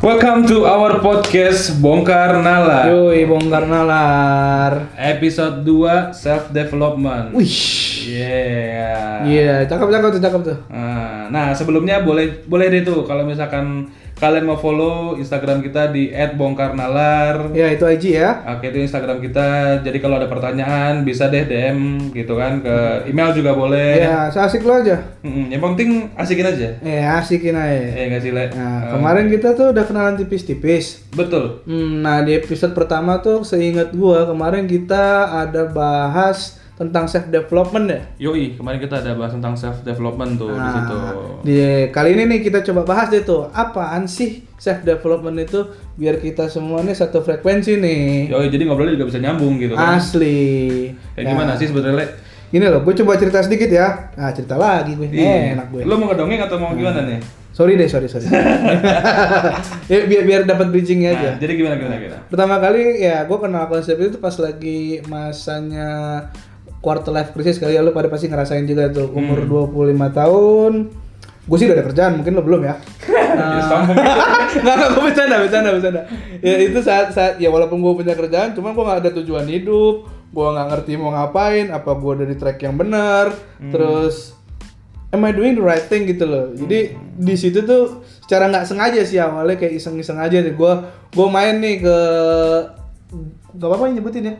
Welcome to our podcast Bongkar Nalar. Yoi, bongkar nalar. Episode 2 Self Development. Wih. Yeah. Iya, cakep cakep tuh, cakep tuh. Nah, nah, sebelumnya boleh boleh deh tuh kalau misalkan kalian mau follow Instagram kita di @bongkarnalar. Ya, itu IG ya. Oke, itu Instagram kita. Jadi kalau ada pertanyaan bisa deh DM gitu kan ke email juga boleh. Ya, asik lo aja. Mm-mm, yang penting asikin aja. Eh, asikin aja. Eh nggak sih, Le? Nah, Eh, kemarin kita tuh udah kenalan tipis-tipis. betul. Hmm, nah, di episode pertama tuh seingat gua kemarin kita ada bahas tentang self development ya. Yoi, kemarin kita ada bahas tentang self development tuh di Nah, situ. di kali ini nih kita coba bahas deh tuh apaan sih self development itu biar kita semua nih satu frekuensi nih. Yoi, jadi ngobrolnya juga bisa nyambung gitu kan. Asli. Kayak Nah, gimana sih sebenarnya? Gini loh, gue coba cerita sedikit ya. Nah, cerita lagi gue. Eh, enak gue. Lo mau ngedongeng atau mau gimana nih? Sorry deh, sorry, sorry. ya, biar biar dapat bridgingnya aja. Nah, jadi gimana gimana gimana? Pertama kali ya gue kenal konsep itu pas lagi masanya quarter life crisis kali ya lu pada pasti ngerasain juga tuh umur 25 tahun. Gue sih udah ada kerjaan, mungkin lo belum ya. Sombong gitu. Nggak, nggak, gue bercanda, bercanda, bercanda. Ya itu saat, saat ya walaupun gue punya kerjaan, cuman gue nggak ada tujuan hidup, gue nggak ngerti mau ngapain, apa gue dari track yang benar, terus am I doing the right thing gitu loh. Jadi di situ tuh secara nggak sengaja sih awalnya kayak iseng-iseng aja deh. Gue gue main nih ke gak apa-apa nyebutin ya.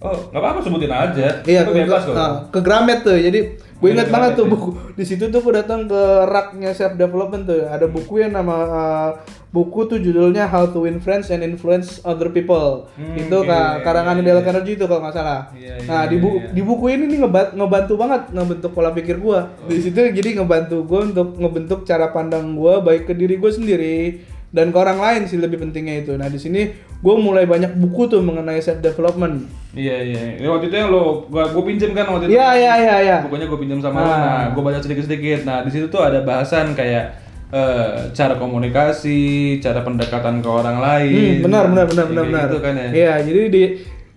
Oh, nggak apa-apa sebutin aja. Iya, ke, bebas kok. nah, ke Gramet tuh. Jadi gue ingat Gramet banget tuh ya. buku di situ tuh gue datang ke raknya self development tuh. Ada buku yang nama uh, buku tuh judulnya How to Win Friends and Influence Other People. Hmm, itu iya, iya, karangan iya, Dale iya. Carnegie itu kalau nggak salah. Iya, iya, nah di iya, buku iya. di buku ini nih ngebat- ngebantu banget ngebentuk pola pikir gue. Di situ jadi ngebantu gue untuk ngebentuk cara pandang gue baik ke diri gue sendiri dan ke orang lain sih lebih pentingnya itu. Nah di sini gue mulai banyak buku tuh mengenai self development. Iya iya. Ini waktu itu yang lo gua, gua pinjem kan waktu itu. Iya iya iya iya. Bukunya gue pinjam sama lo. Ah. Nah, gue baca sedikit-sedikit. Nah, di situ tuh ada bahasan kayak eh, cara komunikasi, cara pendekatan ke orang lain. Hmm, benar benar benar benar benar. Gitu kan ya. Iya, jadi di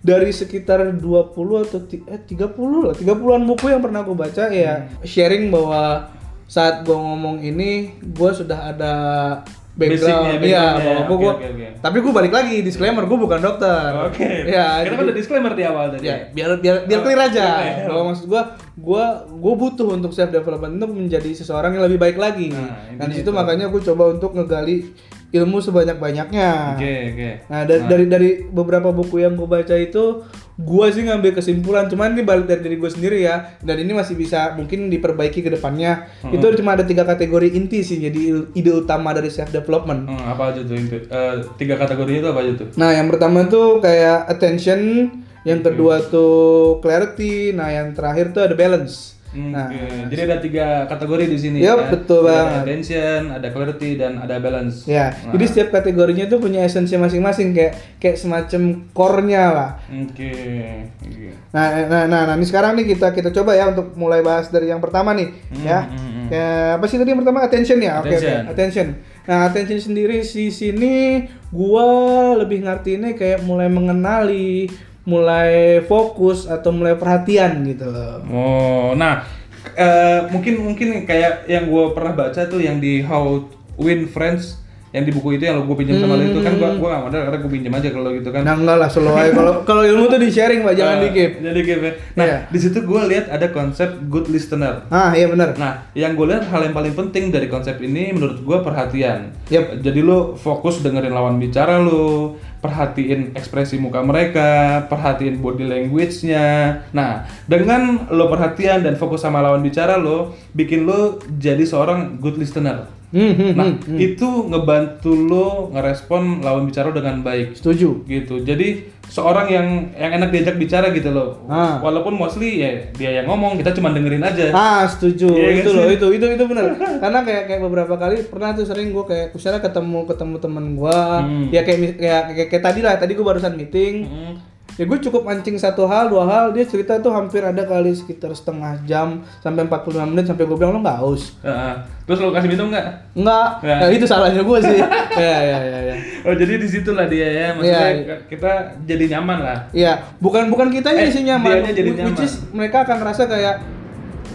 dari sekitar 20 atau eh 30 lah, 30-an buku yang pernah gue baca ya Hmm. sharing bahwa saat gue ngomong ini gue sudah ada Basicnya, background, iya, bahwa gua, Oke, gua- oke, oke. tapi gue balik lagi disclaimer gue bukan dokter. Oke. Ya, Kita kan jadi- ada disclaimer di awal tadi. Ya, biar biar biar Oh, clear aja. oke. Bahwa maksud gua gua gua butuh untuk self development untuk menjadi seseorang yang lebih baik lagi. Nah, Dan di situ itu. makanya gue coba untuk ngegali ilmu sebanyak-banyaknya. Oke oke. Nah, dari, dari dari beberapa buku yang gue baca itu, gue sih ngambil kesimpulan. Cuman ini balik dari diri gue sendiri ya. Dan ini masih bisa mungkin diperbaiki ke depannya. Itu cuma ada tiga kategori inti sih. Jadi ide- utama dari self development. Hmm, apa aja tuh? Eh, tiga kategori itu apa aja tuh? Nah, yang pertama tuh kayak attention, yang kedua tuh clarity, nah yang terakhir tuh ada balance. Hmm, Nah. Jadi ada tiga kategori di sini. Yup, betul Jadi Ada banget. attention, ada clarity, dan ada balance. ya. Nah, Jadi setiap kategorinya tuh punya esensi masing-masing kayak kayak semacam core-nya lah. Oke. Oke. Nah, nah, nah, nah, ini sekarang nih kita kita coba ya untuk mulai bahas dari yang pertama nih, Hmm, ya. hmm, hmm. Kayak apa sih tadi yang pertama attention ya? Oke, oke. Attention. Attention. Nah, attention sendiri di sini gua lebih ngertiinnya kayak mulai mengenali, mulai fokus atau mulai perhatian gitu loh. Oh, nah eh, mungkin mungkin kayak yang gue pernah baca tuh yang di How Win Friends yang di buku itu yang lo gue pinjam sama lo itu kan gue gue gak modal karena gue pinjam aja kalau gitu kan. Nah, enggak lah, slow aja. Kalau kalau ilmu tuh di sharing, Pak, jangan Eh, di keep. Jadi keep ya. Nah Iya. di situ gue lihat ada konsep good listener. Ah, iya benar. Nah, yang gue lihat hal yang paling penting dari konsep ini menurut gue perhatian. Yep. Jadi lo fokus dengerin lawan bicara lo, perhatiin ekspresi muka mereka, perhatiin body language-nya. Nah, dengan lo perhatian dan fokus sama lawan bicara lo, bikin lo jadi seorang good listener. Hmm, hmm, Nah, hmm. itu ngebantu lo ngerespon lawan bicara dengan baik Setuju. gitu. Jadi seorang yang yang enak diajak bicara gitu loh. Ah. Walaupun mostly ya dia yang ngomong, kita cuma dengerin aja. Ah, setuju. Iya itu loh, itu itu itu benar. Karena kayak kayak beberapa kali pernah tuh sering gue kayak misalnya ketemu ketemu temen gue, Hmm. ya kayak, kayak kayak kayak tadi lah. Tadi gue barusan meeting. Hmm. Ya gue cukup mancing satu hal, dua hal, dia cerita tuh hampir ada kali sekitar setengah jam sampai 45 menit sampai gue bilang lo nggak haus. Heeh. Terus lo kasih minum nggak? Enggak, Ya. nah, itu salahnya gue sih. ya ya ya ya. Oh jadi di situlah dia ya, maksudnya Iya. kita jadi nyaman lah. Iya, bukan bukan kitanya Eh, sih nyaman. dianya jadi Wh- Which nyaman. is mereka akan ngerasa kayak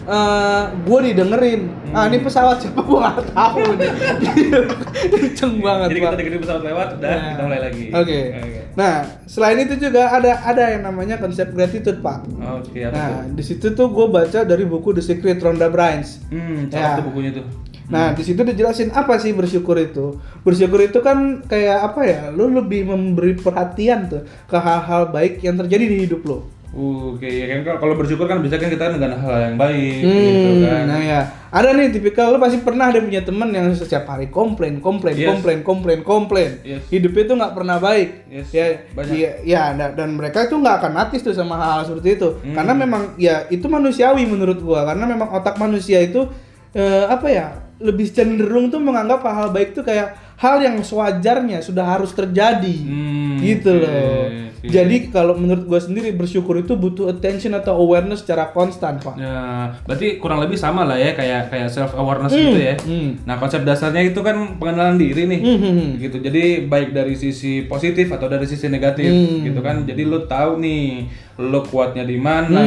eh gue didengerin. Ah ini pesawat siapa gue nggak tahu nih. Kenceng banget Jadi kita dengerin pesawat lewat, udah Nah. kita mulai lagi. Oke. Nah selain itu juga ada ada yang namanya konsep gratitude pak. Oke, apa Nah di situ tuh gue baca dari buku The Secret Rhonda Byrnes. Hmm, Ya. tuh bukunya tuh. Nah, di situ dijelasin apa sih bersyukur itu. Bersyukur itu kan kayak apa ya? Lu lebih memberi perhatian tuh ke hal-hal baik yang terjadi di hidup lo. Oke, ya kan kalau- bersyukur kan bisa kan kita dengan hal yang baik Hmm, gitu kan. nah ya. Ada nih tipikal lu pasti pernah ada punya teman yang setiap hari komplain, komplain, Yes. komplain, komplain, komplain. Yes. Hidupnya itu nggak pernah baik. Yes, Ya, banyak. iya, ya, dan, mereka itu nggak akan natis tuh sama hal, seperti itu. Hmm. Karena memang ya itu manusiawi menurut gua. Karena memang otak manusia itu eh, apa ya? lebih cenderung tuh menganggap hal-hal baik tuh kayak hal yang sewajarnya sudah harus terjadi. Hmm, gitu loh. oke. Jadi kalau menurut gua sendiri bersyukur itu butuh attention atau awareness secara konstan, Pak. Ya, berarti kurang lebih sama lah ya kayak kayak self awareness Hmm, gitu ya. hmm. Nah, konsep dasarnya itu kan pengenalan diri nih. Hmm, hmm, hmm. Gitu. Jadi baik dari sisi positif atau dari sisi negatif Hmm. gitu kan. Jadi lo tahu nih lo kuatnya di mana,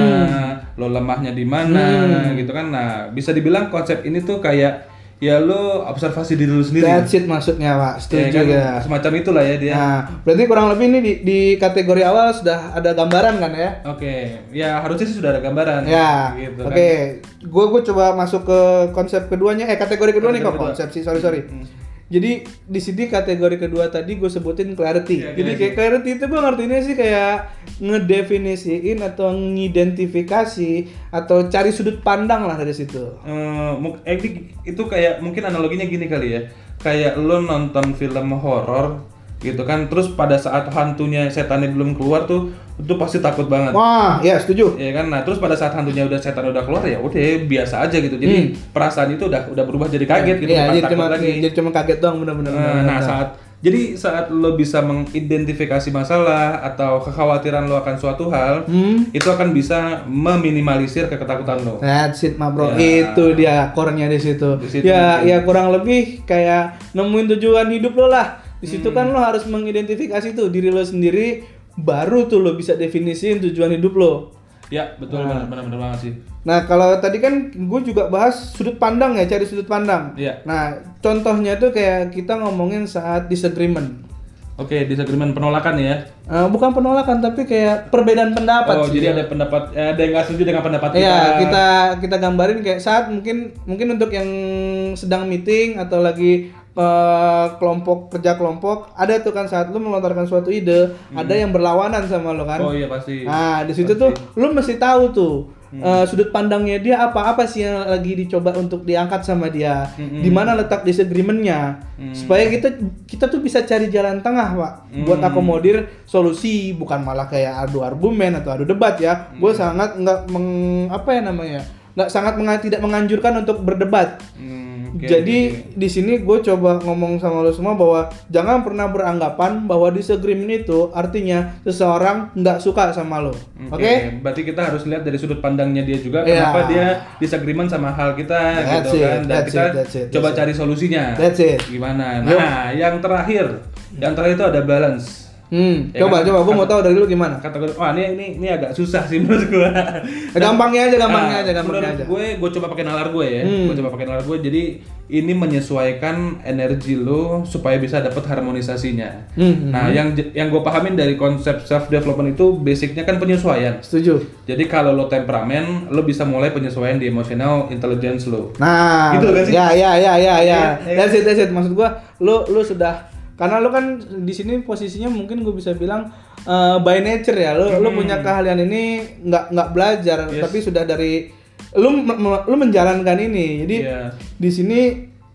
lo lemahnya di mana Hmm. gitu kan. Nah, bisa dibilang konsep ini tuh kayak ya lo observasi diri lo sendiri. That's it maksudnya, Pak. Ya Setuju kan? ya. Semacam itulah ya dia. Nah, berarti kurang lebih ini di, di kategori awal sudah ada gambaran kan ya? Oke, ya harusnya sih sudah ada gambaran. Ya, gitu oke. kan. Gue gue coba masuk ke konsep keduanya. Eh kategori kedua nih kok Kategori kedua. konsep sih. Sorry sorry. Hmm. Jadi di sini kategori kedua tadi gue sebutin clarity. Iya, Jadi kayak clarity itu gue ngertiinnya sih kayak ngedefinisiin atau ngidentifikasi atau cari sudut pandang lah dari situ. Ini- itu kayak mungkin analoginya gini kali ya kayak lo nonton film horor gitu kan terus pada saat hantunya setannya belum keluar tuh itu pasti takut banget Wah, ya setuju. ya kan nah terus pada saat hantunya udah setan udah keluar ya udah biasa aja gitu jadi perasaan itu udah udah berubah jadi kaget gitu Hmm. Iya, bukan jadi cuma lagi jadi cuma kaget doang bener-bener. Nah, nah, saat jadi saat lo bisa mengidentifikasi masalah atau kekhawatiran lo akan suatu hal, Hmm. itu akan bisa meminimalisir keketakutan lo. That's it, ma bro. Ya. Itu dia core-nya di situ. Di situ ya, mungkin. ya kurang lebih kayak nemuin tujuan hidup lo lah. Di situ Hmm. kan lo harus mengidentifikasi tuh diri lo sendiri, baru tuh lo bisa definisiin tujuan hidup lo. Ya, betul Nah. benar benar banget sih. Nah, kalau tadi kan gue juga bahas sudut pandang ya, cari sudut pandang. Iya. Nah, contohnya tuh kayak kita ngomongin saat disagreement. Oke, disagreement penolakan ya. Eh, bukan penolakan tapi kayak perbedaan pendapat oh, sih. jadi ada pendapat eh, ada yang nggak setuju dengan pendapat kita. Iya, kita kita gambarin kayak saat mungkin mungkin untuk yang sedang meeting atau lagi eh, kelompok kerja kelompok ada tuh kan saat lu melontarkan suatu ide, ada yang berlawanan sama lo kan. Hmm. Oh iya pasti. Nah, di situ tuh lu mesti tahu tuh eh, sudut pandangnya dia apa apa sih yang lagi dicoba untuk diangkat sama dia, Mm-mm. di mana letak disagreementnya, Mm. supaya kita kita tuh bisa cari jalan tengah pak, buat Mm. akomodir solusi, bukan malah kayak adu argumen atau adu debat ya. Gue sangat nggak meng apa ya namanya, nggak sangat menga- tidak menganjurkan untuk berdebat. Hmm, oke, Jadi oke. di sini gue coba ngomong sama lo semua bahwa jangan pernah beranggapan bahwa disagreement itu artinya seseorang nggak suka sama lo, oke? Oke, berarti kita harus lihat dari sudut pandangnya dia juga Iya. kenapa dia disagreement sama hal kita That's gitu it, kan dan that's kita it, that's it, coba that's it. cari solusinya. That's it. Gimana? Nah, yang terakhir, yang terakhir itu ada balance. Hmm, Ya coba kan? coba gue mau tahu dari lu gimana? Kategori, wah ini ini ini agak susah sih menurut gua. Eh, gampangnya aja, gampangnya Nah, aja, gampangnya aja. gue, gue coba pakai nalar gue ya. Hmm. Gue coba pakai nalar gue. Jadi ini menyesuaikan energi lo supaya bisa dapat harmonisasinya. Hmm, Nah, yang j- yang gue pahamin dari konsep self development itu basicnya kan penyesuaian. Setuju. Jadi kalau lo temperamen, lo bisa mulai penyesuaian di emotional intelligence lo. Nah, Gitu kan sih? ya ya ya ya ya. Iya, iya. That's it, that's it. Maksud gua, lu lu sudah karena lu kan di sini posisinya mungkin gue bisa bilang eh, by nature ya. Lu lu Hmm. punya keahlian ini nggak nggak belajar, Yes. tapi sudah dari lu me- lu menjalankan ini. Jadi Iya. di sini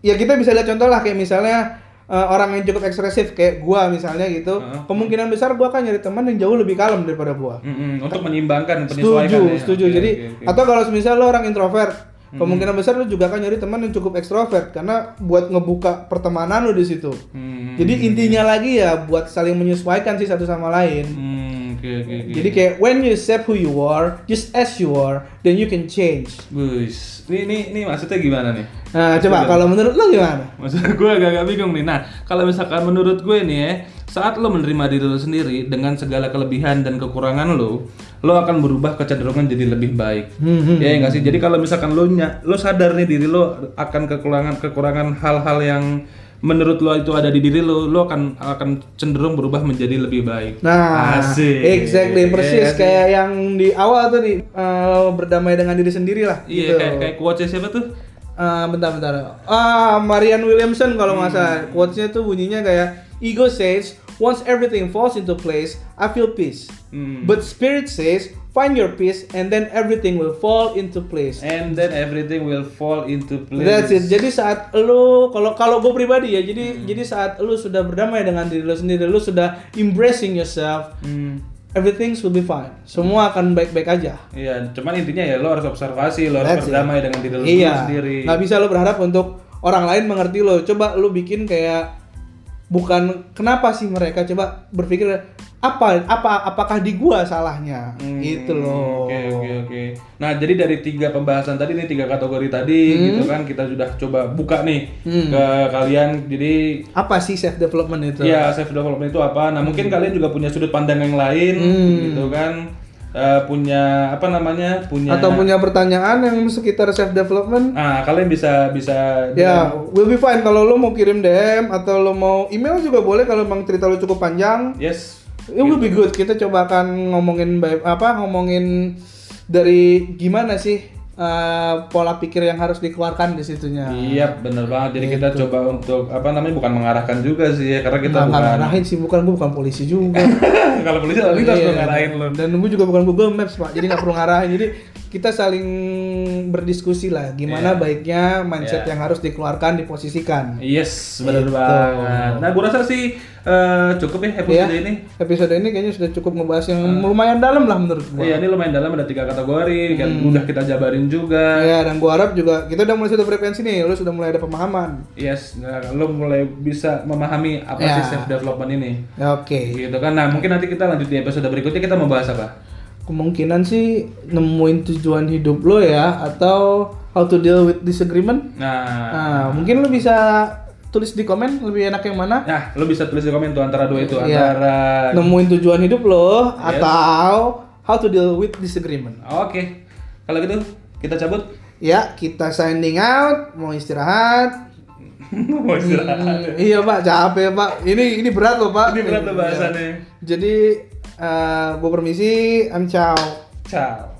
ya kita bisa lihat contoh lah kayak misalnya eh, orang yang cukup ekspresif kayak gua misalnya gitu. Heeh. Kemungkinan besar gua akan nyari teman yang jauh lebih kalem daripada gua. Mm-mm, untuk menyimbangkan, penyesuaikan. Setuju, ya. setuju. Oke, Jadi oke, oke. atau kalau misal lo orang introvert, kemungkinan besar lo juga akan nyari teman yang cukup ekstrovert karena buat ngebuka pertemanan lo di situ. Hmm, Jadi intinya lagi ya buat saling menyesuaikan sih satu sama lain. hmm, oke oke oke. Jadi kayak when you accept who you are, just as you are, then you can change. Bus, ini ini ini maksudnya gimana nih? Nah, coba kalau menurut lo gimana? Maksud gue agak-agak bingung nih. Nah, kalau misalkan menurut gue nih ya, saat lo menerima diri lo sendiri dengan segala kelebihan dan kekurangan lo, lo akan berubah kecenderungan jadi lebih baik. Hmm, Ya enggak sih? Jadi kalau misalkan lo nya, lo sadar nih diri lo akan kekurangan kekurangan hal-hal yang menurut lo itu ada di diri lo, lo akan akan cenderung berubah menjadi lebih baik. Nah, Asik. exactly persis Iya sih. kayak yang di awal tuh nih eh, berdamai dengan diri sendiri lah. Iya, gitu. kayak kayak quotes siapa tuh? Eh, bentar bentar. Ah, Marian Williamson kalau nggak salah. Quotes-nya tuh bunyinya kayak ego says once everything falls into place, I feel peace. Hmm. But spirit says find your peace and then everything will fall into place. And then everything will fall into place. That's it. Jadi saat lu kalau kalau gue pribadi ya, jadi Hmm. jadi saat lu sudah berdamai dengan diri lu sendiri, lu sudah embracing yourself, Hmm. everything will be fine. Semua akan baik-baik aja. Iya, cuman intinya ya lo harus observasi, lo harus That's it. berdamai dengan diri lo Iya. sendiri. Nggak bisa lo berharap untuk orang lain mengerti lo. Coba lo bikin kayak bukan kenapa sih mereka coba berpikir apa apa apakah di gua salahnya Hmm, gitu loh. Oke oke oke. Nah jadi dari tiga pembahasan tadi nih tiga kategori tadi gitu kan kita sudah coba buka nih Hmm. ke kalian. Jadi Apa sih self development itu? ya self development itu apa? Nah mungkin kalian juga punya sudut pandang yang lain Hmm. gitu kan. Eh, punya apa namanya? Punya Atau punya pertanyaan yang sekitar self development? Nah kalian bisa bisa Ya, will be fine kalau lo mau kirim DM atau lo mau email juga boleh kalau emang cerita lo cukup panjang. yes. It will be good. Kita coba akan ngomongin apa ngomongin dari gimana sih uh, pola pikir yang harus dikeluarkan di situnya. Iya bener banget. Jadi kita coba untuk apa namanya bukan mengarahkan juga sih ya karena kita nggak bukan ngarahin sih, bukan gue bukan polisi juga. kalau polisi lalu lintas Iya. tuh ngarahin lo. Dan gue juga bukan Google Maps pak, jadi nggak perlu ngarahin. Jadi kita saling berdiskusi lah, gimana Iya. baiknya mindset Iya. yang harus dikeluarkan, diposisikan. Yes, benar Gitu. banget. Nah, gua rasa sih eh, cukup ya episode Iya. ini. Episode ini kayaknya sudah cukup ngebahas yang lumayan dalam lah menurut gue. Iya, ini lumayan dalam ada tiga kategori, kan udah kita jabarin juga. Iya, dan gua harap juga kita udah mulai satu frekuensi nih, lu sudah mulai ada pemahaman. Yes, nah, lo mulai bisa memahami apa Ya. sih self development ini. Oke. Gitu kan. Nah, mungkin nanti kita lanjut di episode berikutnya kita mau bahas apa? Kemungkinan sih nemuin tujuan hidup lo ya atau how to deal with disagreement. Nah, Nah, mungkin lo bisa tulis di komen lebih enak yang mana? nah, lo bisa tulis di komen tuh antara dua itu, Iya. antara Nemuin tujuan hidup lo Yes. atau how to deal with disagreement. Oke. Kalau gitu, kita cabut. Ya, kita signing out, mau istirahat. mau istirahat. Hmm, iya pak, capek pak. Ini ini berat loh pak. Ini berat loh Iya. bahasannya. Jadi, gue permisi, I'm ciao. Ciao.